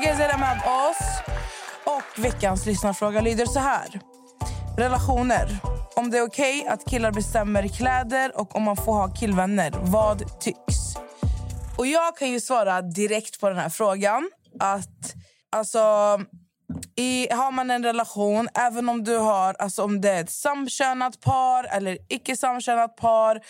Vanessa är med oss. Och veckans lyssnarfråga lyder så här. Relationer. Om det är okej att killar bestämmer kläder och om man får ha killvänner, vad tycks? Och jag kan ju svara direkt på den här frågan att alltså i, har man en relation, även om du har alltså om det är ett samkönat par eller icke samkönat par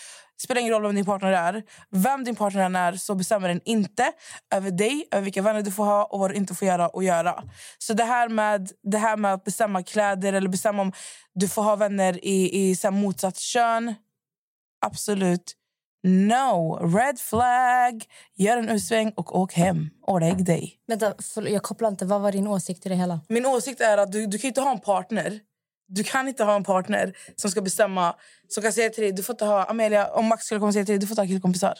spelar ingen roll vem din partner är. Vem din partner än är så bestämmer den inte över dig, över vilka vänner du får ha och vad du inte får göra och göra. Så det här med, det här med att bestämma kläder eller bestämma om du får ha vänner i, i så här motsatt kön, absolut no. Red flag. Gör en U-sväng och åk hem och lägg dig. Vänta, jag kopplar inte. Vad var din åsikt i det hela? Min åsikt är att du, du kan inte ha en partner du kan inte ha en partner som ska bestämma som kan säga till dig, du får inte ha Amelia, om Max skulle komma och säga till dig, du får inte ha killkompisar.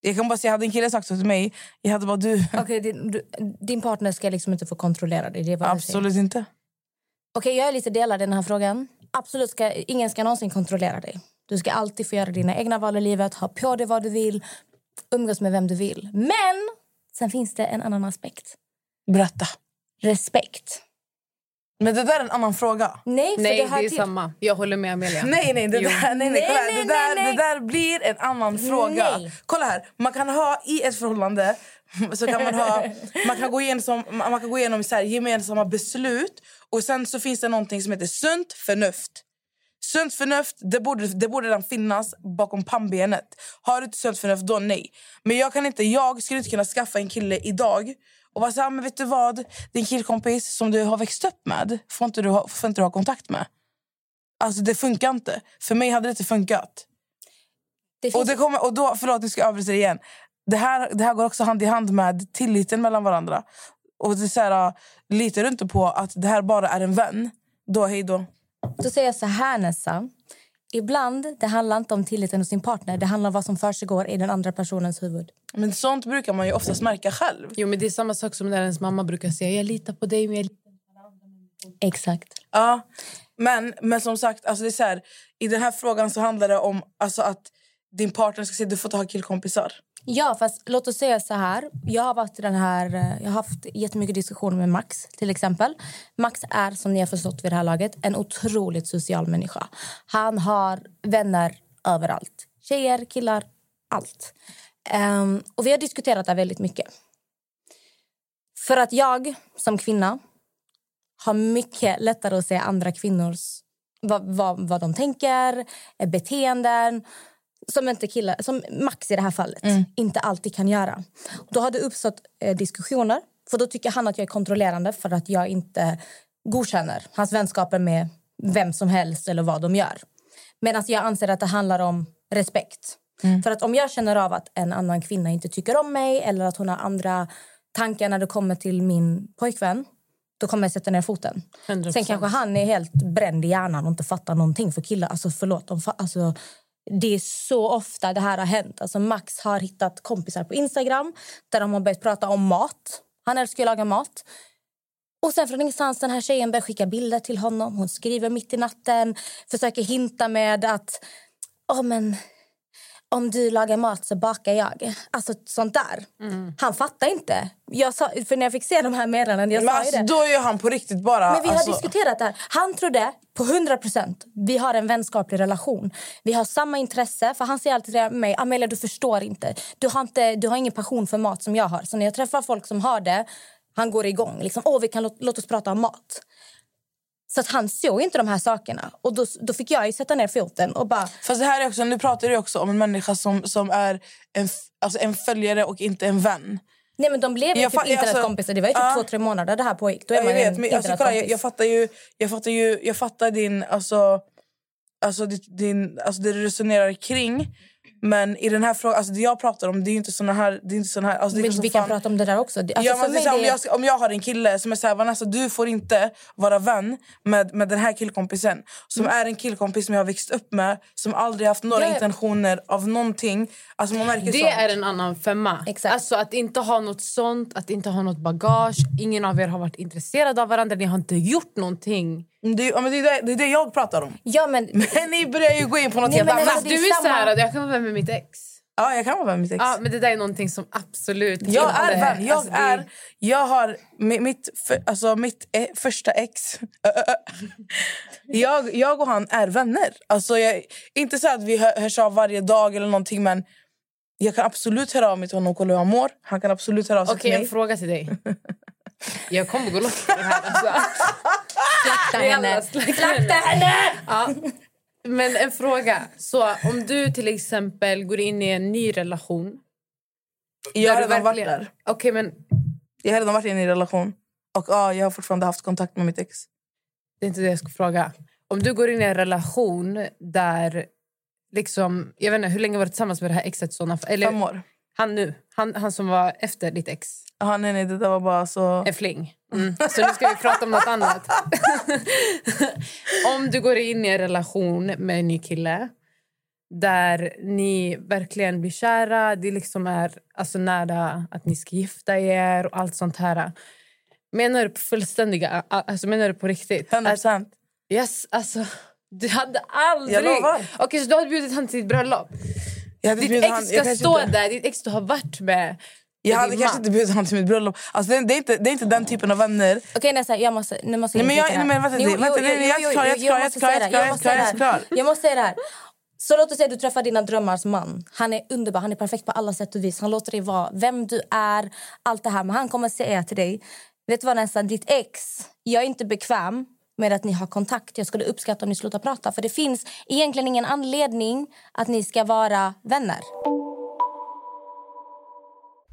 Jag kan bara säga, hade en kille sagt så till mig, jag hade bara du. Okay, din, du, din partner ska liksom inte få kontrollera dig? Det. Absolut inte. Okej, jag är lite delad i den här frågan. Absolut, ska, ingen ska någonsin kontrollera dig. Du ska alltid få göra dina egna val i livet, ha på dig vad du vill, umgås med vem du vill. Men sen finns det en annan aspekt. Berätta. Respekt. Men det där är en annan fråga. Nej, för Nej, det, det, hör är till- samma. Jag håller med Amelia. Nej, nej, det Jo. där, nej, nej, kolla här. Nej, det, där, nej, det där blir en annan fråga. Nej. Kolla här, man kan ha i ett förhållande så kan man ha man kan gå igenom, man kan gå igenom så här, gemensamma beslut och sen så finns det någonting som heter sunt förnuft. Sunt förnuft det borde, det borde redan finnas bakom pannbenet. Har du inte sunt förnuft, då nej. Men jag, kan inte, jag skulle inte kunna skaffa en kille idag och vara så här, men vet du vad? Din killkompis som du har växt upp med får inte du ha, får inte du ha kontakt med. Alltså det funkar inte. För mig hade det inte funkat. det finns, Och, det kommer, och då, förlåt, nu ska jag avbryta igen. Det här, det här går också hand i hand med tilliten mellan varandra. Och det är så här, litar du inte på att det här bara är en vän, då hej då. Då säger jag så här, Nessa. Ibland det handlar inte om tilliten hos sin partner. Det handlar om vad som försiggår i den andra personens huvud. Men sånt brukar man ju oftast märka själv. Jo, men det är samma sak som när ens mamma brukar säga. Jag litar på dig, men jag litar Exakt. Ja, men, men som sagt, alltså det är så här, i den här frågan så handlar det om alltså att din partner ska säga du får ha killkompisar. Ja, fast låt oss säga så här. Jag har, varit den här, eh, jag har haft jättemycket diskussioner med Max. till exempel. Max är, som ni har förstått vid det här laget, en otroligt social människa. Han har vänner överallt. Tjejer, killar, allt. Um, och Vi har diskuterat det här väldigt mycket. För att jag som kvinna har mycket lättare att se andra kvinnors vad, vad, vad de tänker, eh, beteenden som inte killar, som Max i det här fallet inte alltid kan göra. Då har det uppstått eh, diskussioner. För Då tycker han att jag är kontrollerande för att jag inte godkänner hans vänskaper med vem som helst eller vad de gör. Medan jag anser att det handlar om respekt. För att om jag känner av att en annan kvinna inte tycker om mig eller att hon har andra tankar när det kommer till min pojkvän då kommer jag sätta ner foten. 100%. Sen kanske han är helt bränd i hjärnan och inte fattar någonting för killar. Alltså förlåt, de fa- alltså, det är så ofta det här har hänt. Alltså Max har hittat kompisar på Instagram där de har börjat prata om mat. Han älskar att laga mat. Och sen från ingenstans den här tjejen börjar skicka bilder till honom. Hon skriver mitt i natten, försöker hinta med att oh, men, om du lagar mat så bakar jag. Alltså sånt där. Han fattar inte. Jag sa, för när jag fick se de här meddelandena, jag Men sa alltså, det. då är han på riktigt bara... Men vi har alltså, diskuterat det här. Han trodde på 100 procent vi har en vänskaplig relation. Vi har samma intresse. För Han säger alltid till mig Amelia, du förstår inte. Du har, inte. du har ingen passion för mat som jag har. Så när jag träffar folk som har det, han går igång. Liksom, Åh, vi kan låt, låt oss prata om mat. Så att han såg inte de här sakerna. Och då, då fick jag ju sätta ner foten och bara... Fast det här är också, nu pratar du också om en människa som, som är en, alltså en följare och inte en vän. Nej men de blev ju Jag typ fa- alltså- internetkompisar. Det var ju typ ja. två, tre månader det här pågick. Då är man jag vet, en men alltså, kolla, jag, jag fattar ju, jag fattar ju, jag fattar din, alltså, alltså, din, alltså det du resonerar kring. Men i den här frågan, alltså det jag pratar om, det är ju inte såna här, det är inte såna här, alltså det är Men vi kan fan- prata om det där också. Alltså ja, för men det om, jag, ska- om jag har en kille som är så här, Vanessa du får inte vara vän med, med den här killkompisen som är en killkompis som jag har växt upp med som aldrig haft några Ja, ja. intentioner av någonting. Alltså man märker Det sånt. är en annan femma. Exakt. Alltså att inte ha något sånt, att inte ha något bagage. Ingen av er har varit intresserad av varandra. Ni har inte gjort någonting. Det, ja, men det, är det, det är det jag pratar om. Ja men... Men ni börjar ju gå in på något Nej, helt men annat. alltså, Du är samma- så här, att jag kan vara vän med mitt ex. Ja, jag kan vara vän med mitt ex. Ja, men det där är någonting som absolut Jag inte- är vän. Jag, alltså, det- är, jag har mi- mitt, för, alltså mitt eh, första ex. Jag, jag och han är vänner. Alltså jag, inte så att vi hör, hörs av varje dag eller någonting men jag kan absolut höra av mig till honom och kolla hur han mår. Han kan absolut höra av sig Okej, till en mig. fråga till dig. Jag kommer gå loss på det här. Alltså. Slakta henne! slakta henne! Ja. Men en fråga. Så om du till exempel går in i en ny relation. Jag har redan varit där. Okej, men Jag har redan varit i en ny relation. Och ja, jag har fortfarande haft kontakt med mitt ex. det är inte det jag ska fråga. Om du går in i en relation där... Liksom, jag vet inte, hur länge var du tillsammans med det här exet? Såna, eller, Fem år. Han nu. Han, han som var efter ditt ex. Ja, nej, nej, det där var bara så... En fling. Mm. Så nu ska vi prata om något annat. om du går in i en relation med en ny kille där ni verkligen blir kära, det liksom är alltså nära att ni ska gifta er och allt sånt här. Menar du på fullständiga, alltså menar du på riktigt? 100 Att, procent. yes, alltså, du hade aldrig... Okej, så du hade bjudit han till ditt bröllop? Ditt ex han- ska stå inte- där, ditt ex du har varit med. Jag hade kanske inte bjudit honom till mitt bröllop. Alltså, det, är inte, det är inte den typen av vänner. Okej, Nessa, jag måste, nu måste Nej, men jag- nej, men vänta, Jo, vänta, jo, nej, jo, nej, jag är klar, jag är klar, jag är måste klar, säga jag det, måste jag säga jag här. Jag. Så låt oss säga att du träffar dina drömmars man. Han är underbar, han är perfekt på alla sätt och vis. Han låter dig vara vem du är, allt det här. Men han kommer säga till dig, vet du vad Nessa, ditt ex, jag är inte bekväm med att ni har kontakt. Jag skulle uppskatta om ni slutar prata. För det finns egentligen ingen anledning att ni ska vara vänner.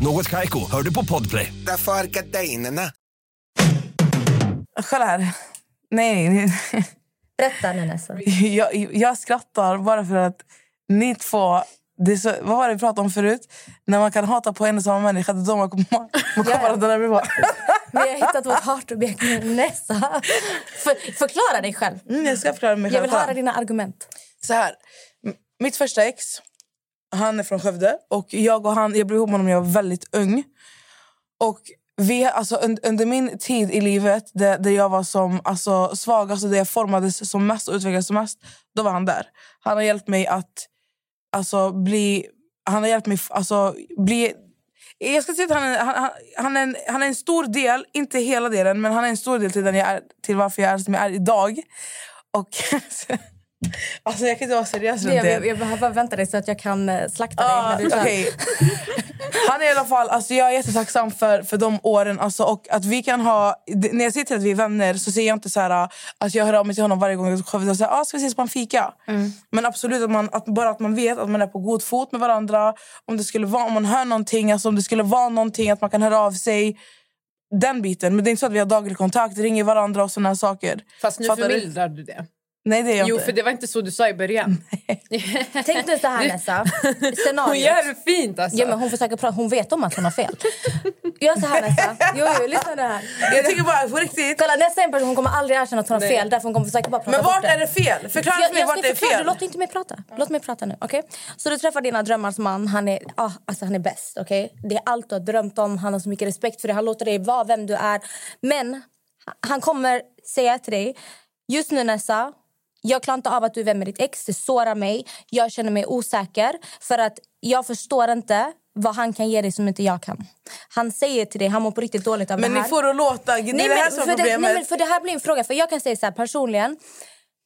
Något Kaiko, hör du på Podplay. Därför är gardinerna. Kolla här. Nej, nej. Berätta nu Nessa. jag, jag skrattar bara för att ni två... Det så, vad var det vi pratade om förut? När man kan hata på en och samma människa, det är då man kommer, var. Vi har hittat vårt hatobjekt Nessa. För, förklara dig själv. Mm, jag ska förklara mig Jag själv. vill höra dina argument. Så här. Mitt första ex, han är från Skövde. Och jag och han, jag blev ihop med honom när jag var väldigt ung. Och vi, alltså, un, under min tid i livet, där, där jag var som alltså, svagast och där jag formades som mest och utvecklades som mest, då var han där. Han har hjälpt mig att alltså, bli... Han har hjälpt mig alltså, bli... Jag ska säga att han är, han, han, är en, han är en stor del, inte hela delen, men han är en stor del till, den jag är, till varför jag är som jag är idag. Och alltså, jag kan inte vara seriös runt det. jag, jag behöver vänta dig så att jag kan eh, slakta dig. Ah, när du okej. Han är i alla fall, alltså jag är jättetacksam för, för de åren. Alltså, och att vi kan ha, när jag säger till att vi är vänner så säger jag inte så här, att jag hör av mig till honom varje gång jag och säger ah, ska vi ses på en fika. Men absolut, att man, att bara att man vet att man är på god fot med varandra. Om det skulle vara, om man hör någonting, alltså om det skulle vara någonting, att man kan höra av sig. Den biten. Men det är inte så att vi har daglig kontakt, ringer varandra och här saker. Fast nu Fattar förmildrar du det. Nej, det är jag Jo, inte. för det var inte så du sa i början. Tänk nu så här Nessa. Hon Scenariot. gör det fint alltså. Ja, men hon försöker prata. Hon vet om att hon har fel. Gör så här Nessa. Jo, jo, lyssna nu här. Jag tycker bara på riktigt. Kolla, Nessa är en person hon kommer aldrig erkänna att hon har Nej. fel. Därför hon kommer försöka bara prata Men vart det. är det fel? Förklara Jag, för mig jag vart det är fel. låt inte mig prata. Låt mig prata nu, okej? Så du träffar dina drömmars man, han är, ah, alltså han är bäst, okej? Det är allt du har drömt om, han har så mycket respekt för dig, han låter dig vara vem du är. Men han kommer säga till dig, just nu Nessa, Jag klarar inte av att du är vän med ditt ex. Det sårar mig. Jag känner mig osäker. För att jag förstår inte vad han kan ge dig som inte jag kan. Han säger till dig, han mår på riktigt dåligt av Men det här. ni får att låta... Det är Nej, det här men som är för det, problemet. nej, men för det här blir en fråga. För Jag kan säga så här personligen.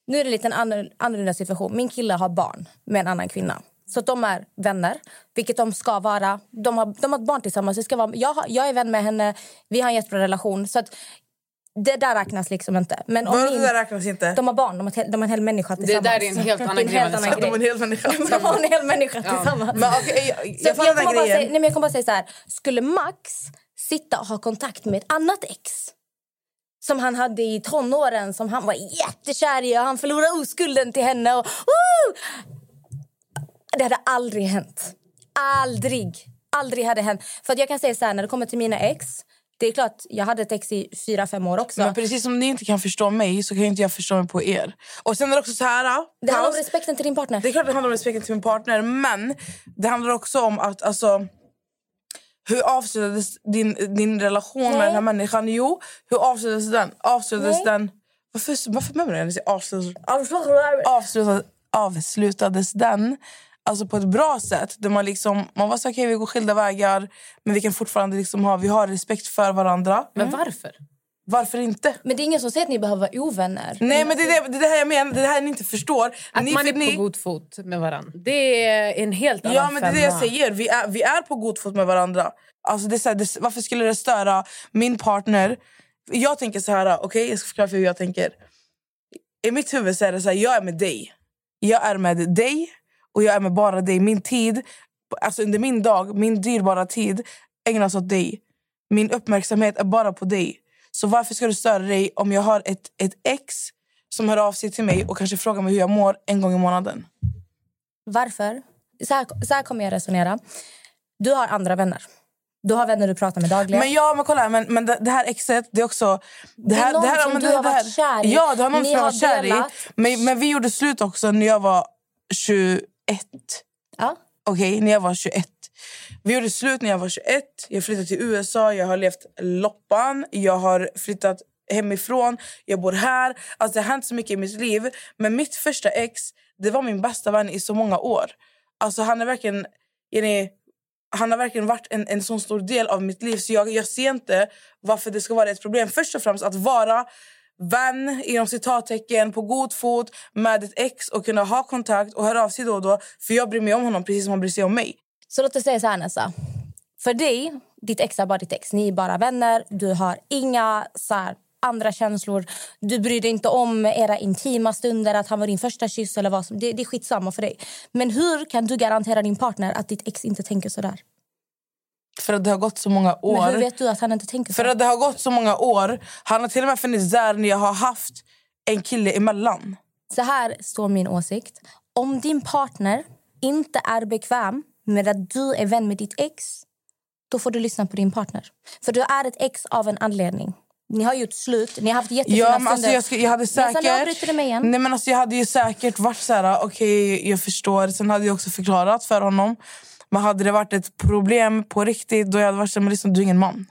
Nu är det lite en annorlunda, situation. Min kille har barn med en annan kvinna. Så de är vänner, vilket de ska vara. De har, de har ett barn tillsammans. Det ska vara, jag, jag är vän med henne, vi har en jättebra relation. Så att det där räknas liksom inte. Men om Vadå, min- det där räknas inte? De har barn, de har, hel- de har en hel människa Det tillsammans. där är en helt annan Det grej. helt annan De är en grej. hel människa. De har en hel människa tillsammans. Men okej, jag, Så jag jag, den kommer bara säga, nej, men jag kommer bara säga så här. Skulle Max sitta och ha kontakt med ett annat ex som han hade i tonåren, som han var jättekär i och han förlorade oskulden till henne. Och, Woo! Det hade aldrig hänt. Aldrig. Aldrig hade hänt. För att jag kan säga så här, när det kommer till mina ex. Det är klart, jag hade ex i fyra, fem år också. Men precis som ni inte kan förstå mig så kan inte jag förstå mig på er. Och sen är det också så här... det handlar om respekten till din partner. Det är klart det handlar om respekten till min partner, men det handlar också om att alltså, hur avslutades din, din relation Nej. med den här människan? Jo, hur avslutades den? Avslutades Nej. den... Varför, varför menar jag det? Avslutades, avslutades, avslutades den alltså på ett bra sätt? Där man liksom, man var så okej vi går skilda vägar men vi kan fortfarande liksom ha, vi har respekt för varandra. Men varför? Varför inte? Men det är ingen som säger att ni behöver vara ovänner. Nej men det är det, det är det här jag menar, det är det här ni inte förstår. Att ni, man är ni, på god fot med varandra. Det är en helt annan Ja, men det är det jag säger. Vi är, vi är på god fot med varandra. Alltså det är så här, det, varför skulle det störa min partner? Jag tänker så här, okej, jag ska förklara för hur jag tänker. I mitt huvud så är det så här, jag är med dig. Jag är med dig och jag är med bara dig. Min tid, alltså under min dag, min dyrbara tid ägnas åt dig. Min uppmärksamhet är bara på dig. Så varför ska du störa dig om jag har ett, ett ex som hör av sig till mig och kanske frågar mig hur jag mår en gång i månaden? Varför? Så här, så här kommer jag resonera. Du har andra vänner. Du har vänner du pratar med dagligen. Men ja, men kolla men, men det, det här exet, det är också... Det, är här, någon det här, men du det, har det här, varit kär i. Ja, det har någon som jag har var kär i. Men, men vi gjorde slut också när jag var 21. Ja. Okej, när jag var 21. Vi gjorde slut när jag var 21. Jag flyttade till USA, jag har levt loppan. Jag har flyttat hemifrån, jag bor här. Alltså det har hänt så mycket i mitt liv. Men mitt första ex, det var min bästa vän i så många år. Alltså han är verkligen... Jenny, han har verkligen varit en, en sån stor del av mitt liv så jag, jag ser inte varför det ska vara ett problem. Först och främst att vara vän inom citattecken på god fot med ett ex och kunna ha kontakt och höra av sig då och då. För jag bryr mig om honom precis som han bryr sig om mig. Så låt oss säga så här Nessa. För dig, ditt ex är bara ditt ex. Ni är bara vänner. Du har inga så här, andra känslor. Du bryr dig inte om era intima stunder, att han var din första kyss eller vad som. Det, det är skitsamma för dig. Men hur kan du garantera din partner att ditt ex inte tänker så där? För att det har gått så många år. Men hur vet du att han inte tänker så? För att det har gått så många år. Han har till och med funnits där när jag har haft en kille emellan. Så här står min åsikt. Om din partner inte är bekväm med att du är vän med ditt ex då får du lyssna på din partner. För du är ett ex av en anledning. Ni har gjort slut, ni har haft jättefina Ja, men stunder. alltså jag, ska, jag hade Men sen säkert... avbryter du mig igen. Nej, men alltså jag hade ju säkert varit så här, okej, jag förstår. Sen hade jag också förklarat för honom. Men hade det varit ett problem på riktigt, då hade jag varit så men liksom, du är ingen man.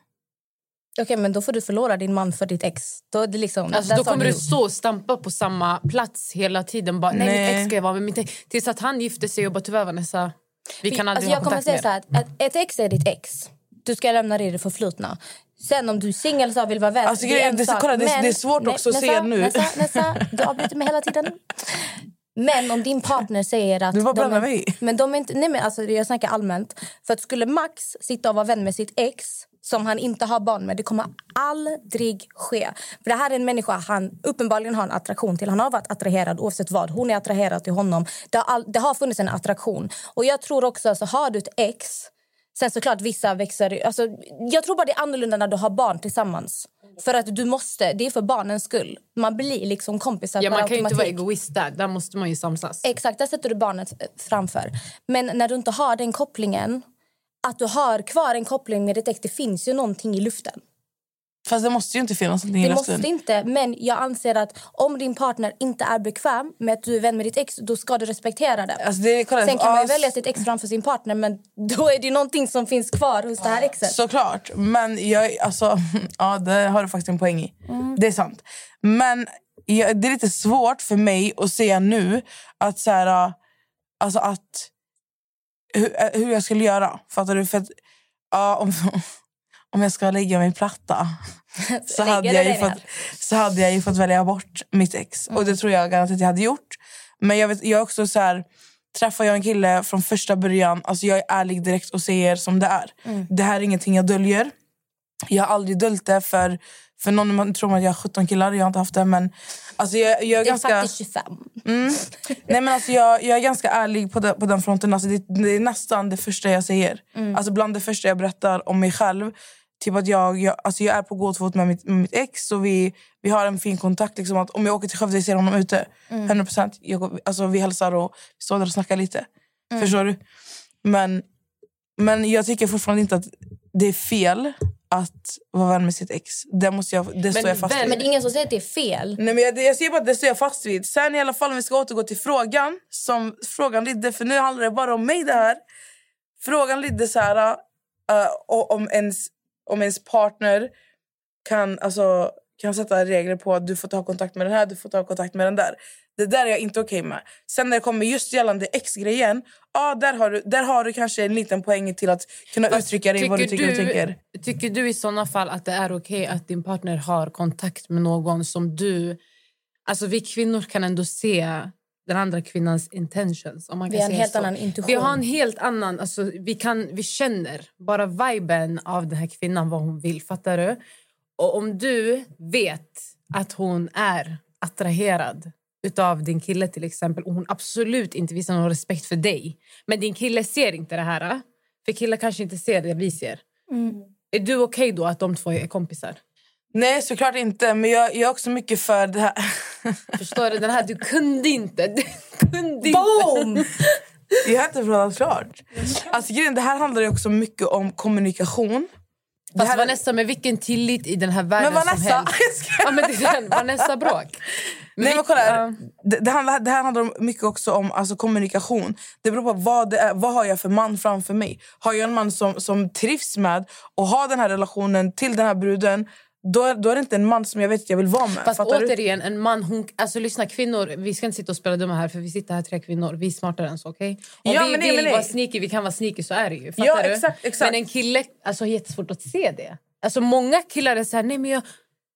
Okej, men då får du förlora din man för ditt ex. Då, är det liksom, Alltså, då kommer du stå och stampa på samma plats hela tiden. Bara, nej, Nej. mitt ex ska jag vara med mitt ex. Tills att han gifter sig och bara tyvärr Vanessa, vi kan aldrig alltså, jag ha kommer kontakt säga mer. så här, att ett ex är ditt ex. Du ska lämna det i det förflutna. Sen om du är singel så vill vara vän. Alltså, det är en det sak. kolla, det är- Men- det är svårt också att se nu. Nessa, Nessa, du avbryter mig hela tiden. Men om din partner säger att... Du de blandar är- mig. Men de är inte, nej men alltså jag snackar allmänt. För att skulle Max sitta och vara vän med sitt ex som han inte har barn med, det kommer aldrig ske. För det här är en människa han uppenbarligen har en attraktion till. Han har varit attraherad oavsett vad. Hon är attraherad till honom. Det har, all, det har funnits en attraktion. Och jag tror också, alltså, har du ett ex Sen såklart vissa växer... Alltså, jag tror bara det är annorlunda när du har barn tillsammans. För att du måste, det är för barnens skull. Man blir liksom kompisar Ja, man kan ju inte vara egoist där. Där måste man ju samsas. Exakt, där sätter du barnet eh, framför. Men när du inte har den kopplingen, att du har kvar en koppling med ditt ex, det finns ju någonting i luften. Fast det måste ju inte finnas någonting Det i måste inte, men jag anser att om din partner inte är bekväm med att du är vän med ditt ex, då ska du respektera det. Alltså, det kolla, Sen kan man ju välja sitt ex framför sin partner, men då är det någonting som finns kvar hos det här exet. Såklart. Men jag, alltså, ja, det har du faktiskt en poäng i. Mm. Det är sant. Men jag, det är lite svårt för mig att säga nu att så här, alltså att hur, hur jag skulle göra. Fattar du? För att, ja, om, om jag ska lägga mig platta så hade, jag ju fått, ner? så hade jag ju fått välja bort mitt ex. Och det tror jag garanterat att jag hade gjort. Men jag, vet, jag också så här... Träffar jag en kille från första början, alltså jag är ärlig direkt och säger som det är. Det här är ingenting jag döljer. Jag har aldrig döljt det för, för någon man tror att jag har 17 killar. Jag har inte haft det. Men alltså jag, jag är Det är ganska... faktiskt 25. Mm. Nej, men alltså jag, jag är ganska ärlig på, den, på den fronten. Alltså det, det är nästan det första jag säger. Alltså bland det första jag berättar om mig själv. Typ att jag, jag, alltså jag är på god fot med mitt, med mitt ex och vi, vi har en fin kontakt. Liksom att om jag åker till Skövde ser honom ute, 100%. Jag, går- alltså vi hälsar och vi står där och snackar lite. Förstår du? Men, men jag tycker fortfarande inte att det är fel att vara vän med sitt ex. Det, måste jag, det står jag fast vid. Men det är ingen som säger att det är fel. Nej, men jag, jag säger bara att det står jag fast vid. Sen i alla fall om vi ska återgå till frågan. Som frågan lydde, för nu handlar det bara om mig det här. Frågan lydde så här. och om, ens, om ens partner kan, alltså, kan sätta regler på att du får ta kontakt med den här, du får ta kontakt med den där. Det där är jag inte okej med. Sen när det kommer just gällande ex-grejen. Ja, där, har du, där har du kanske en liten poäng till att kunna Fast uttrycka dig vad du tycker och tänker. Tycker du i såna fall att det är okej att din partner har kontakt med någon som du... Alltså vi kvinnor kan ändå se den andra kvinnans intentions. Om man Vi kan har en helt så. annan intuition. Vi har en helt annan... Alltså, vi, kan, vi känner bara viben av den här kvinnan, vad hon vill. Fattar du? Och om du vet att hon är attraherad utav din kille till exempel och hon absolut inte visar någon respekt för dig men din kille ser inte det här för killar kanske inte ser det vi ser. Är du okej då att de två är kompisar? Nej, såklart inte. Men jag, jag är också mycket för det här... Förstår du? Den här, du kunde inte. Du kunde inte. Boom! Jag har inte pratat klart. Alltså, grejen, det här handlar ju också mycket om kommunikation. Det Fast här- Vanessa, med vilken tillit i den här världen Men som Vanessa, helst. jag skojar. Ja, men det är den, Vanessa Bråk. Nej, men kolla. Ja. Det, det, handlar, det här handlar mycket också om alltså, kommunikation. Det beror på vad, det är, vad har jag för man framför mig. Har jag en man som, som trivs med och har den här relationen till den här bruden då, är- då är det inte en man som jag vet att jag vill vara med. Fast Fattar du? återigen, en man... Hon, alltså lyssna, kvinnor, vi ska inte sitta och spela dumma här för vi sitter här tre kvinnor. Vi är smartare än så, okej? Om Ja, vi men nej, vill men vara sneaky, vi kan vara sneaky, så är det ju. Fattar Ja, du? exakt, exakt. Men en kille alltså, har jättesvårt att se det. Alltså många killar är så här, nej men jag...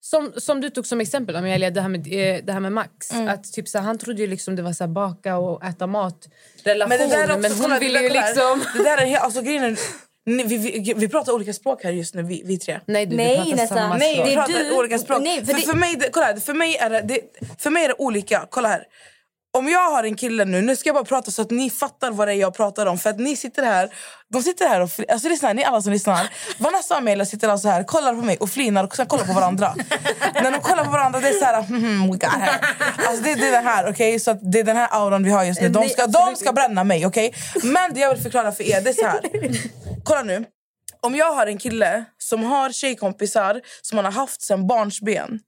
Som, som du tog som exempel, Amelia, det här med, eh, det här med Max. Mm. Att typ så här, han trodde ju liksom det var så här, baka och äta mat relation. Men det där är också, men hon kolla, vill det ju liksom... Det där är, alltså, grejen ni- vi, vi, vi pratar olika språk här just nu, vi, vi tre. Nej, du, vi Nej, pratar samma Nej, språk. vi Det är pratar du- olika språk. Nej, för för, det- för, mig, kolla här, för, mig är det, det, för mig är det olika. Kolla här. Om jag har en kille nu, nu ska jag bara prata så att ni fattar vad det är jag pratar om. För att ni sitter här, de sitter här och alltså lyssna, ni alla som lyssnar. Vanessa och Amelia sitter alltså här, kollar på mig och flinar och sen kollar på varandra. När de kollar på varandra, det är så här, hmm, we got her. Alltså det, det är den här, okej? Så att det är den här auran vi har just nu. De Nej, ska, de ska bränna mig, okej? Men det jag vill förklara för er, det är så här. Kolla nu. Om jag har en kille som har tjejkompisar som han har haft sen barnsben.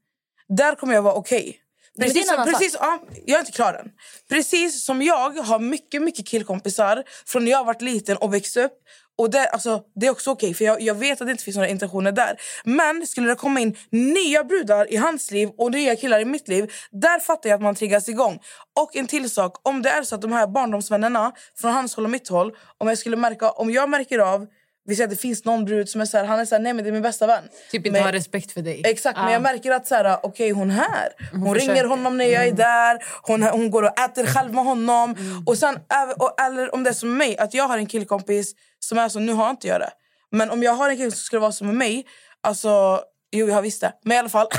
Där kommer jag vara okej. Är Precis, som, precis, ja, jag är inte klar än. Precis som jag har mycket, mycket killkompisar från när jag var liten och växte upp. Och det, alltså, det är också okej, för jag, jag vet att det inte finns några intentioner där. Men skulle det komma in nya brudar i hans liv och nya killar i mitt liv, där fattar jag att man triggas igång. Och en till sak, om det är så att de här barndomsvännerna från hans håll och mitt håll, om jag skulle märka, om jag märker av vi säger att det finns någon brud som är så här, han är så här, nej men det är min bästa vän. Typ inte Men- har respekt för dig. Exakt, men Ja. jag märker att så här, okej hon är här. Hon, ringer försöker. honom när jag är där. Hon, hon går och äter själv med honom. Mm. Och sen, och, eller om det är som mig, att jag har en killkompis som är så, nu har jag inte jag det. Men om jag har en kille som skulle vara som med mig, alltså, jo jag har visst det. Men i alla fall.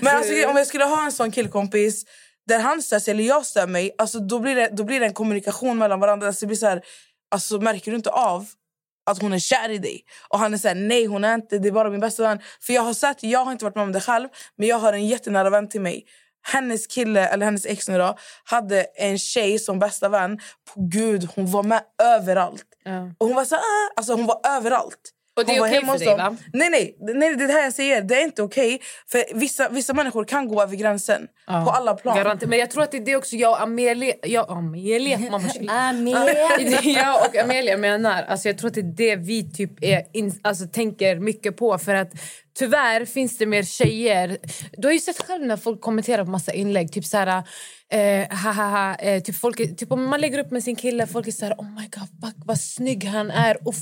men alltså, om jag skulle ha en sån killkompis där han stör sig eller jag stör mig, alltså, då, blir det, då blir det en kommunikation mellan varandra. Alltså, det blir så här, alltså, märker du inte av att hon är kär i dig. Och han är såhär, nej hon är inte, det är bara min bästa vän. För jag har sett, jag har inte varit med om det själv, men jag har en jättenära vän till mig. Hennes kille, eller hennes ex nu då, hade en tjej som bästa vän. På gud, hon var med överallt. Ja. Och hon var så ah, alltså hon var överallt. Och det är okej hemma för dig, va? Nej, nej, nej, det är det här jag säger. Det är inte okej. För vissa, vissa människor kan gå över gränsen. På alla plan. Garanti- Men jag tror att det är det också jag och Amelia... Jag, Amelia? Mamma, Amelia. jag och Amelia menar. Alltså jag tror att det är det vi typ är in, alltså tänker mycket på. För att tyvärr finns det mer tjejer. Du har ju sett själv när folk kommenterar på massa inlägg. Typ så här... Eh, hahaha, eh, typ, folk, typ om man lägger upp med sin kille, folk är så här... Oh my god, fuck, vad snygg han är. Uff.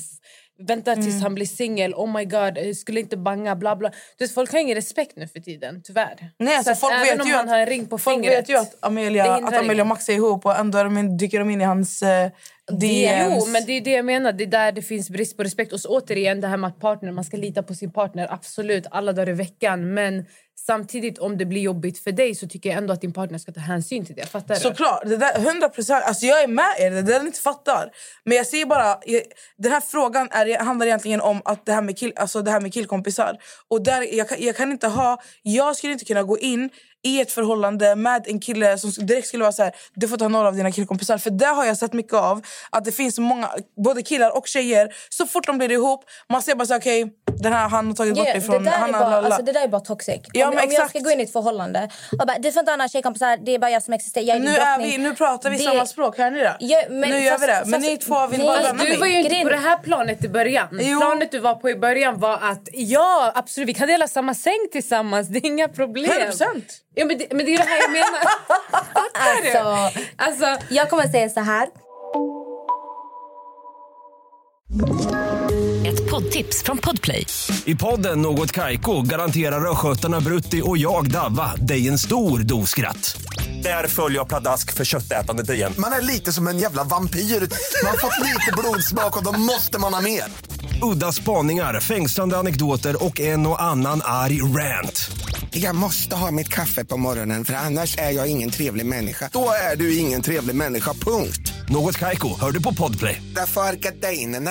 Vänta tills Mm. han blir singel. Oh my god, skulle inte banga. Bla bla. Du vet, folk har ingen respekt nu för tiden, tyvärr. Nej, alltså, folk även vet om ju han att, har en ring på folk fingret. vet ju att Amelia, att Amelia och Max är ihop och ändå de dyker de in i hans eh, DMs. Jo, men det är det jag menar. Det är där det finns brist på respekt. Och så återigen det här med att partner, man ska lita på sin partner. Absolut, alla dagar i veckan. Men samtidigt om det blir jobbigt för dig så tycker jag ändå att din partner ska ta hänsyn till det. Fattar du? Såklart, det där, 100 procent. Alltså jag är med er, det där inte fattar. Men jag säger bara, jag, den här frågan är, handlar egentligen om att det här med, kill, alltså det här med killkompisar. Och där, jag, jag kan inte ha, jag skulle inte kunna gå in i ett förhållande med en kille som direkt skulle vara så här, du får ta några av dina killkompisar. För där har jag sett mycket av att det finns många, både killar och tjejer, så fort de blir ihop, man ser bara så här, okej, den här han har tagit bort dig från... det, där han är har bara, alltså, det där är bara toxic. Ja, om, men om jag ska gå in i ett förhållande och bara, du får inte ha några tjejkompisar, det är bara jag som existerar. Jag är nu, är drottning." vi, nu pratar vi Det- samma språk, hör ni det? Ja, men nu gör fast- vi det. Men fast- ni två vill nej, bara lämna Du mig. var ju inte på det här planet i början. Jo. Planet du var på i början var att ja, absolut, vi kan dela samma säng tillsammans. Det är inga problem. 100%. Ja, men, det, men det är det här jag menar. Fattar du? Alltså, Alltså, jag kommer säga så här. Ett poddtips från Podplay. I podden Något Kaiko garanterar östgötarna Brutti och jag, Davva, dig en stor dos skratt. Där följer jag pladask för köttätandet igen. Man är lite som en jävla vampyr. Man har fått lite blodsmak och då måste man ha mer. Udda spaningar, fängslande anekdoter och en och annan arg rant. Jag måste ha mitt kaffe på morgonen för annars är jag ingen trevlig människa. Då är du ingen trevlig människa, punkt. Något Kaiko, hör du på Podplay. Därför är gardinerna.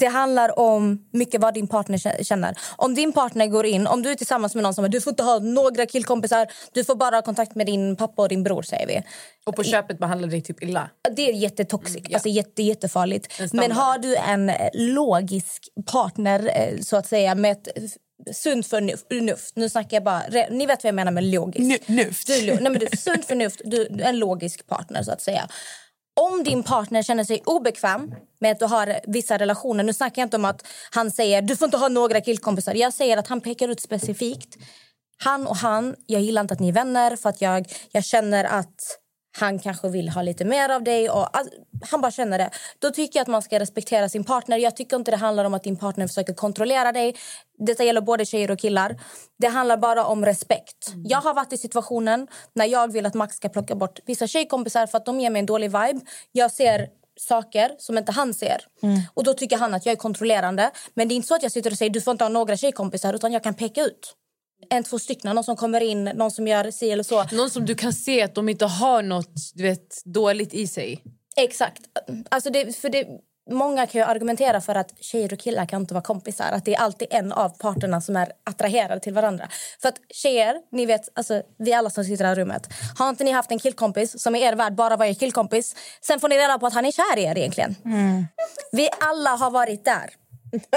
Det handlar om mycket vad din partner kä- känner. Om din partner går in, om du är tillsammans med någon som du får inte ha några killkompisar, du får bara ha kontakt med din pappa och din bror säger vi. och på köpet behandlar dig typ illa. Det är jättetoxic, alltså jätte, jättefarligt. Men har du en logisk partner eh, så att säga med ett sunt förnuft, nu snackar jag bara, ni vet vad jag menar med logisk. Nuft. Du, nej, men du, sunt förnuft, du du är en logisk partner så att säga. Om din partner känner sig obekväm med att du har vissa relationer, nu snackar jag inte om att han säger du får inte ha några killkompisar. Jag säger att han pekar ut specifikt. Han och han, jag gillar inte att ni är vänner för att jag, jag känner att han kanske vill ha lite mer av dig. Och, all, han bara känner det. Då tycker jag att man ska respektera sin partner. Jag tycker inte det handlar om att din partner försöker kontrollera dig. Detta gäller både tjejer och killar. Det handlar bara om respekt. Jag har varit i situationen när jag vill att Max ska plocka bort vissa tjejkompisar för att de ger mig en dålig vibe. Jag ser saker som inte han ser. Och då tycker han att jag är kontrollerande. Men det är inte så att jag sitter och säger du får inte ha några tjejkompisar utan jag kan peka ut en, två stycken. Någon som kommer in, någon som gör si eller så. Någon som du kan se att de inte har något du vet, dåligt i sig. Exakt. Alltså det, för det, många kan ju argumentera för att tjejer och killar kan inte vara kompisar. Att det är alltid en av parterna som är attraherade till varandra. För att tjejer, ni vet, alltså, vi alla som sitter i det här rummet. Har inte ni haft en killkompis som i er värld bara var er killkompis. Sen får ni reda på att han är kär i er egentligen. Vi alla har varit där.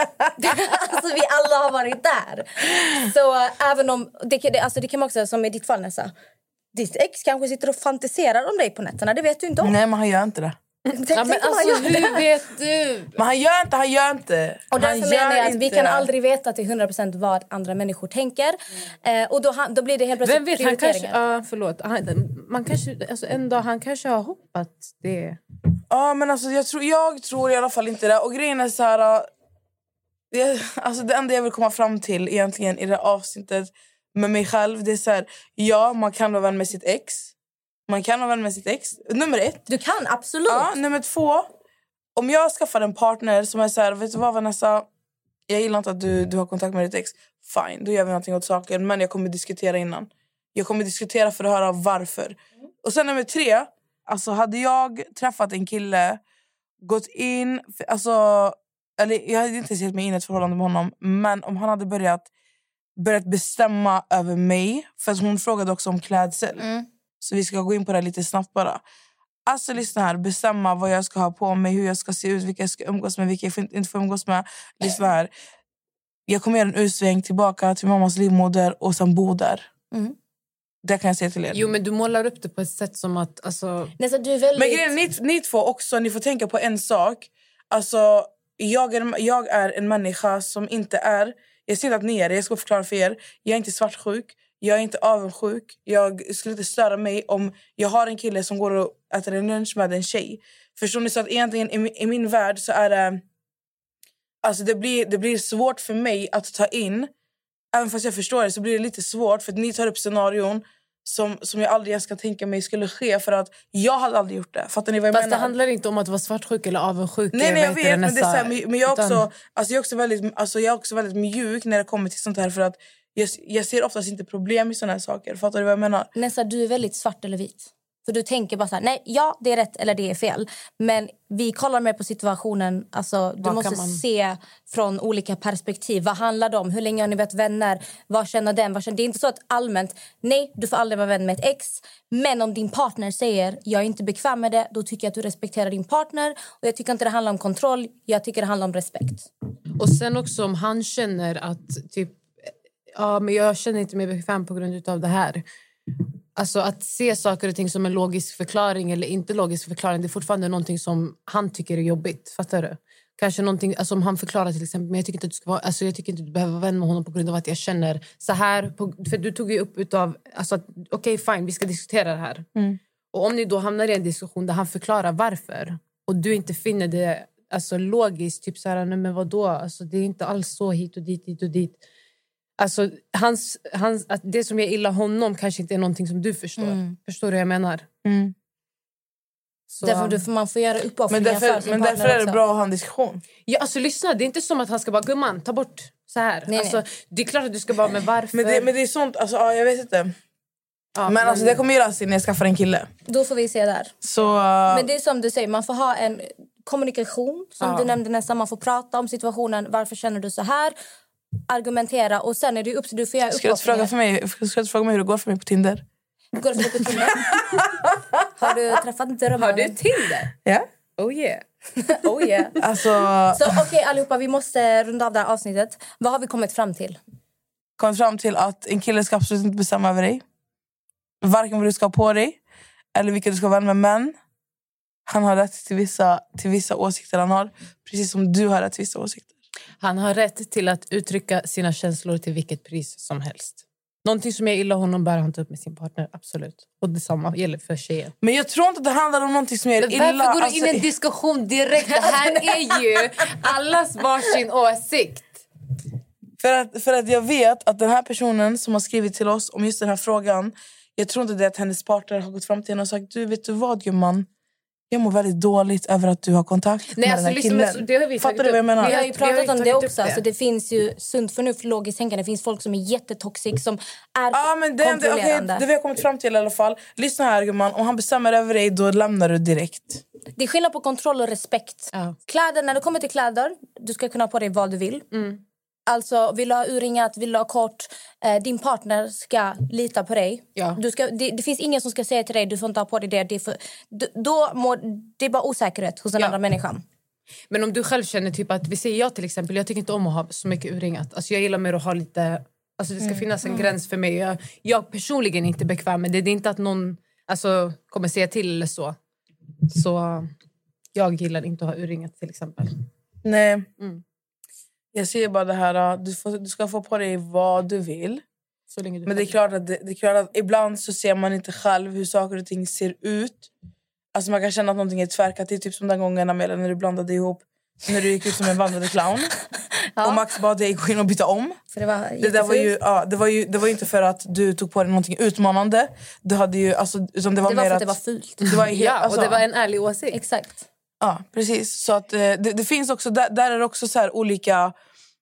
alltså vi alla har varit där. Så även om, det, kan- det, alltså, det kan man också, som i ditt fall Nessa. Ditt ex kanske sitter och fantiserar om dig på nätterna. Det vet du inte om. Nej, men han gör inte det. Tänk- Ja, men alltså, gör det. hur vet du? Men han gör inte, han gör inte. Och därför han menar jag att vi kan aldrig veta till 100% vad andra människor tänker. Eh, och då, han- då blir det helt plötsligt Vem vet, han kanske, ja, förlåt. Han, man kanske, alltså, en dag han kanske har hoppat det. Ja, men alltså, jag, tror, jag tror i alla fall inte det. Och grejen är så här... Det, alltså, det enda jag vill komma fram till egentligen i det här avsnittet med mig själv, det är så här... Ja, man kan vara vän med sitt ex. Man kan vara vän med sitt ex. Nummer ett. Du kan, absolut. Ja, nummer två. Om jag skaffar en partner som är så här, vet du vad Vanessa? Jag gillar inte att du, du har kontakt med ditt ex. Fine, då gör vi någonting åt saken. Men jag kommer diskutera innan. Jag kommer diskutera för att höra varför. Och sen nummer tre. Alltså hade jag träffat en kille, gått in... Alltså, eller jag hade inte sett mig in i ett förhållande med honom. Men om han hade börjat, börjat bestämma över mig. För att hon frågade också om klädsel. Så vi ska gå in på det lite snabbt bara. Alltså lyssna här, bestämma vad jag ska ha på mig, hur jag ska se ut, vilka jag ska umgås med, vilka jag får- inte får umgås med. Lyssna här. Jag kommer göra en utsväng tillbaka till mammas livmoder och sen bo där. Mm. Det kan jag säga till er. Jo, men du målar upp det på ett sätt som att... Alltså, Nej, så du är väldigt... Men grejen, ni, ni två också, ni får tänka på en sak. Alltså, jag, är, jag är en människa som inte är... Jag ser inte att ni är det, jag ska förklara för er. Jag är inte svartsjuk, jag är inte avundsjuk. Jag skulle inte störa mig om jag har en kille som går och äter en lunch med en tjej. Förstår ni? Så att egentligen i, min- i min värld så är det... Alltså det blir, det blir svårt för mig att ta in. Även fast jag förstår det så blir det lite svårt för att ni tar upp scenarion som, som jag aldrig ens kan tänka mig skulle ske för att jag hade aldrig gjort det. Fattar ni vad jag fast det menar? handlar inte om att vara svartsjuk eller avundsjuk. Nej, nej, jag vet. Men, det är så här, men, men jag, också, utan- alltså, jag, är också väldigt, alltså, jag är också väldigt mjuk när det kommer till sånt här. För att jag, jag ser oftast inte problem i såna här saker. Fattar du vad jag menar? Nessa, du är väldigt svart eller vit. För du tänker bara så här, nej, ja, det är rätt eller det är fel. Men vi kollar mer på situationen. Alltså, du Vad måste man- se från olika perspektiv. Vad handlar det om? Hur länge har ni varit vänner? Vad känner den? Vad känner... Det är inte så att allmänt, nej, du får aldrig vara vän med ett ex. Men om din partner säger, jag är inte bekväm med det, då tycker jag att du respekterar din partner. Och jag tycker inte det handlar om kontroll, jag tycker det handlar om respekt. Och sen också om han känner att typ, ja, men jag känner inte mig bekväm på grund av det här. Alltså att se saker och ting som en logisk förklaring eller inte logisk förklaring, det är fortfarande någonting som han tycker är jobbigt. Fattar du? Kanske någonting, alltså om han förklarar till exempel, men jag tycker inte att du ska vara, alltså jag tycker inte att du behöver vara vän med honom på grund av att jag känner så här. På, för du tog ju upp utav, alltså att okej fine, vi ska diskutera det här. Och om ni då hamnar i en diskussion där han förklarar varför och du inte finner det alltså, logiskt, typ så här, nej men vadå, alltså, det är inte alls så hit och dit, hit och dit. Alltså, hans, hans, att det som jag gillar honom kanske inte är någonting som du förstår. Mm. Förstår du vad jag menar? Så, Därför du, man får göra Men uppoffringar för därför, sin men därför är det också. bra att ha en diskussion. ja, alltså, lyssna, det är inte som att han ska bara gumman, ta bort så här. Nej, alltså, nej. Det är klart att du ska bara, men varför? Men det, men det är sånt, alltså, ja, jag vet inte. Ja, men alltså, det kommer ju lösa sig när jag skaffar en kille. Då får vi se där. Så, Men det är som du säger, man får ha en kommunikation som Ja. du nämnde nästan. Man får prata om situationen, varför känner du så här? Argumentera och sen är det upp till du får göra ska du inte fråga, för mig, ska du inte fråga mig hur det går för mig på Tinder? Går det på Tinder? Har du träffat drömmen? Har du Tinder? Ja. Oh yeah. Oh yeah. Alltså, Så okej allihopa, vi måste runda av det här avsnittet. Vad har vi kommit fram till? kom fram till att en kille ska absolut inte bestämma över dig. Varken vad du ska ha på dig eller vilka du ska vara med. Men han har rätt till vissa, till vissa åsikter han har. Precis som du har rätt till vissa åsikter. Han har rätt till att uttrycka sina känslor till vilket pris som helst. Någonting som jag gillar honom bör han ta upp med sin partner. Absolut. Och detsamma gäller för tjejen. Men jag tror inte att det handlar om någonting som är Men illa. Varför går du Alltså, in i en diskussion direkt? Det här är ju allas varsin åsikt. för, att, för att jag vet att den här personen som har skrivit till oss om just den här frågan. Jag tror inte det att hennes partner har gått fram till henne och sagt du vet du vad gumman? Jag mår väldigt dåligt över att du har kontakt Nej, med alltså, den här liksom, killen. alltså, det har vi Fattar du vad jag menar? Vi har ju Vi har ju pratat om det också. det. Alltså, det finns ju sunt förnuft, logiskt tänkande. Det finns folk som är jättetoxic, som är Ja, men det, kontrollerande. det vi har kommit fram till i alla fall. Lyssna här gumman, om han bestämmer över dig då lämnar du direkt. Det är skillnad på kontroll och respekt. Ja. Kläder, när det kommer till kläder, du ska kunna ha på dig vad du vill. Mm. Alltså, vill du ha urringat, vill du ha kort, eh, din partner ska lita på dig. Ja. Du ska, det, det finns ingen som ska säga till dig du får inte ha på dig det. det är för, då mår, det är bara osäkerhet hos den Ja. andra människan. Men om du själv känner typ att, vi säger jag till exempel, jag tycker inte om att ha så mycket urringat. Alltså jag gillar mer att ha lite, alltså det ska finnas en gräns för mig. Jag, jag personligen är inte bekväm med det. Det är inte att någon alltså, kommer säga till eller så. Så jag gillar inte att ha urringat till exempel. Nej. Mm. Jag säger bara det här, uh, du, får, du ska få på dig vad du vill. Så länge du Men det är, klart att det, det är klart att ibland så ser man inte själv hur saker och ting ser ut. Alltså man kan känna att någonting är tvärkat. Det är typ som den gången Amelia, när du blandade ihop när du gick ut som en vandrande clown. Och Max bad dig gå in och byta om. För det var Det, där var ju, jättefult. ja, det, var ju, det var ju inte för att du tog på dig någonting utmanande. Du hade ju, alltså, utan det var Det var mer för att att det var fult. Det var helt, Ja, alltså, och det var en ärlig åsikt. Exakt. Ja, precis. Så att, eh, det, det finns också, där, där är det också så här olika...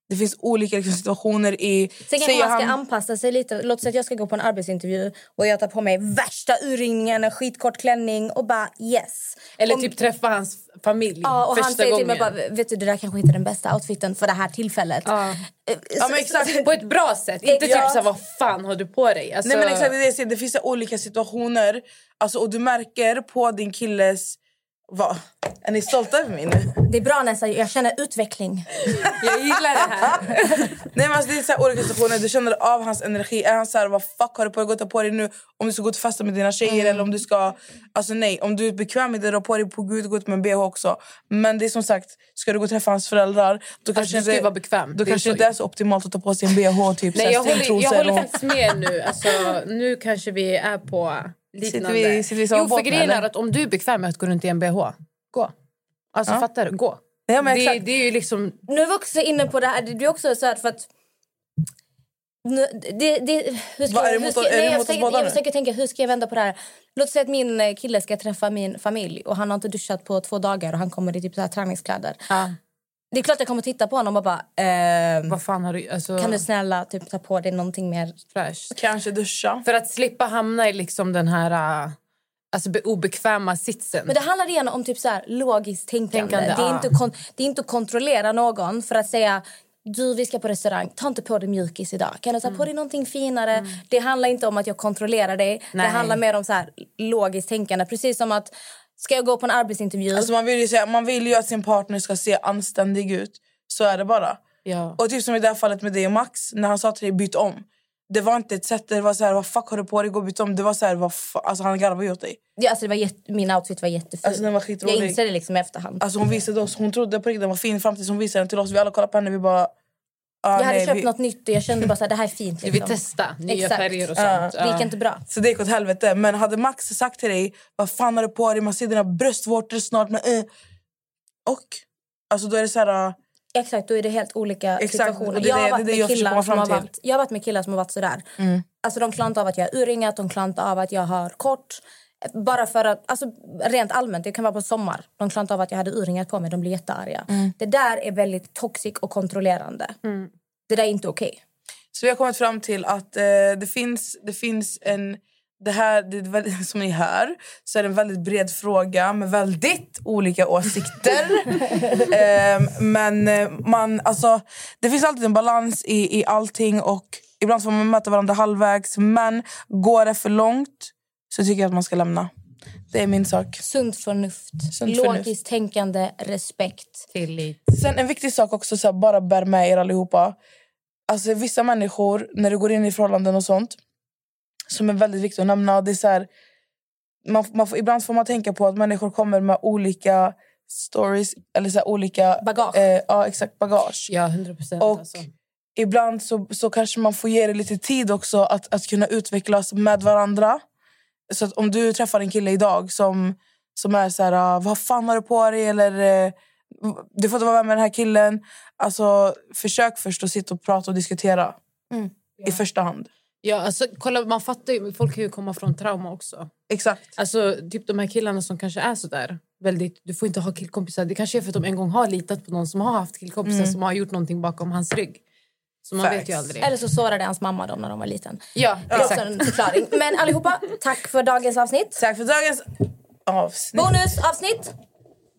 Det finns olika liksom, situationer i... Sen kanske man ska han- anpassa sig lite. Låt säga att jag ska gå på en arbetsintervju och jag tar på mig värsta urringningen, en skitkort klänning och bara yes. Eller Om- typ träffa hans familj Ja, och första han säger gången. till mig bara, vet du det där kanske inte är den bästa outfiten för det här tillfället. Ja. Eh, Ja, så- men exakt. så- På ett bra sätt. Inte Ja. typ så här, vad fan har du på dig? Alltså, Nej men exakt det är det finns olika situationer. Alltså, och du märker på din killes... Va? Är ni stolta över mig nu? Det är bra Nessa, jag känner utveckling. Jag gillar det här. Nej men alltså, det är så här olika situationer. Du känner av hans energi. Är han så här, vad fuck har du på dig? Gå ta på dig nu. Om du ska gå till festa med dina tjejer Mm. eller om du ska... Alltså nej, om du är bekväm med det, dra på dig på gud, gå ut med en bh också. Men det är som sagt, ska du gå och träffa hans föräldrar, då kanske, Alltså, du ska inte, vara bekväm. då Det är kanske så- inte är så optimalt att ta på sig en bh typ Nej, så här jag håller, jag stringtrosor håller och- faktiskt med nu. Alltså, nu kanske vi är på liknande. vi- sitter vi i samma jo, för grejen är att om du är bekväm med att gå runt i en bh, gå. Alltså Ja. fattar du? Gå. Ja, men det, det är ju liksom... Nu är vi också inne på det här, det är också så här för att nu, det, det, hur ska, Vad, är det hur mot- ska, är det nej, jag, försöker, jag försöker tänka hur ska jag vända på det här. Låt säga att min eh, kille ska träffa min familj och han har inte duschat på två dagar och han kommer i typ så här träningskläder. Ja. Det är klart jag kommer titta på honom och bara ehm, Vad fan har du... Alltså, kan du snälla typ ta på dig någonting mer Fresh. Kanske duscha. För att slippa hamna i liksom den här äh, alltså, be- obekväma sitsen. Men det handlar igen om typ så här logiskt tänkande. Tänkande, det, är ja. inte kon- det är inte att kontrollera någon för att säga du, vi ska på restaurang, ta inte på dig mjukis idag. Kan du ta på dig någonting finare? Det handlar inte om att jag kontrollerar dig. Nej. Det handlar mer om så här logiskt tänkande. Precis som att, ska jag gå på en arbetsintervju? Alltså man, vill ju säga, man vill ju att sin partner ska se anständig ut. Så är det bara. Ja. Och typ som i det här fallet med dig och Max, när han sa till dig byt om. Det var inte ett sätt det var så här, vad fuck har du på dig, gå och byt om. Det var så här, vad alltså han garvade ju åt dig. ja, alltså det var jätte, min outfit var jättefin. Alltså den var jag skitrolig. inser det liksom i efterhand. Alltså hon visade oss, hon trodde på riktigt den var fin fram tills hon visade den till oss. Vi alla kollade på henne vi bara... ah, jag hade nej, köpt vi, något nytt och jag kände bara så här, det här är fint. Liksom. vill testa nya Exakt. färger och Ja. sånt. Det gick inte bra. Så det gick åt helvete. Men hade Max sagt till dig, vad fan har du på dig? Man ser dina bröstvårtor snart. Men, eh. Och? Alltså då är det så här... Exakt, då är det helt olika Exakt, situationer. det jag, har varit det är det med killar som har varit, jag har varit med killar som har varit sådär. Mm. Alltså, de klarar inte av att jag har urringat, de klarar inte av att jag har kort. Bara för att, alltså, rent allmänt, det kan vara på sommar. De klarar inte av att jag hade urringat på mig, de blir jättearga. Mm. Det där är väldigt toxic och kontrollerande. Det där är inte okej. Så vi har kommit fram till att eh, det, finns, det finns en... Det här, det som ni hör så är det en väldigt bred fråga med väldigt olika åsikter. Ehm, men eh, man, alltså, det finns alltid en balans i, i allting och ibland får man möta varandra halvvägs. Men går det för långt så tycker jag att man ska lämna. Det är min sak. Sunt förnuft, Sunt logiskt förnuft. tänkande, respekt. Tillit. Sen en viktig sak också, så här, bara bär med er allihopa. Alltså vissa människor, när du går in i förhållanden och sånt, som är väldigt viktigt att nämna, det är så här, man, man får, ibland får man tänka på att människor kommer med olika stories, eller så här, olika... Bagage. Eh, ja, exakt, bagage. Ja, 100 procent. Och Alltså. ibland så, så kanske man får ge det lite tid också att, att kunna utvecklas med varandra. Så om du träffar en kille idag som, som är så här, "Ah, vad fan har du på dig? Eller eh, du får inte vara med den här killen. Alltså, försök först att sitta och prata och diskutera. Mm. I första hand. Ja, alltså, kolla, man fattar ju, folk kan ju komma från trauma också. Exakt. Alltså, typ de här killarna som kanske är så där. Väldigt, du får inte ha killkompisar. Det kanske är för att de en gång har litat på någon som har haft killkompisar Mm. som har gjort någonting bakom hans rygg. Så man Facts. vet ju aldrig. Eller så sårade hans mamma dem när de var liten. Ja, Det är också exakt. en förklaring. Men allihopa, tack för dagens avsnitt. Tack för dagens avsnitt. Bonusavsnitt!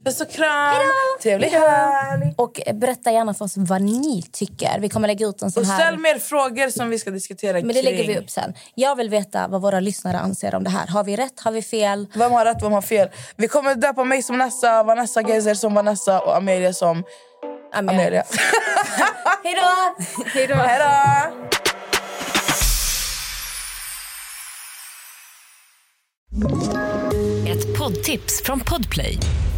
Puss och kram. Trevlig helg. Och berätta gärna för oss vad ni tycker. Vi kommer lägga ut en sån Och här... ställ mer frågor som vi ska diskutera Men det kring. lägger vi upp sen. Jag vill veta vad våra lyssnare anser om det här. Har vi rätt? Har vi fel? Vem har rätt, vem har fel? Vi kommer döpa mig som Nessa, Vanessa Gezer som Vanessa och Amelia som Amelia. Då! Hej då! Hej då! Ett poddtips från Podplay.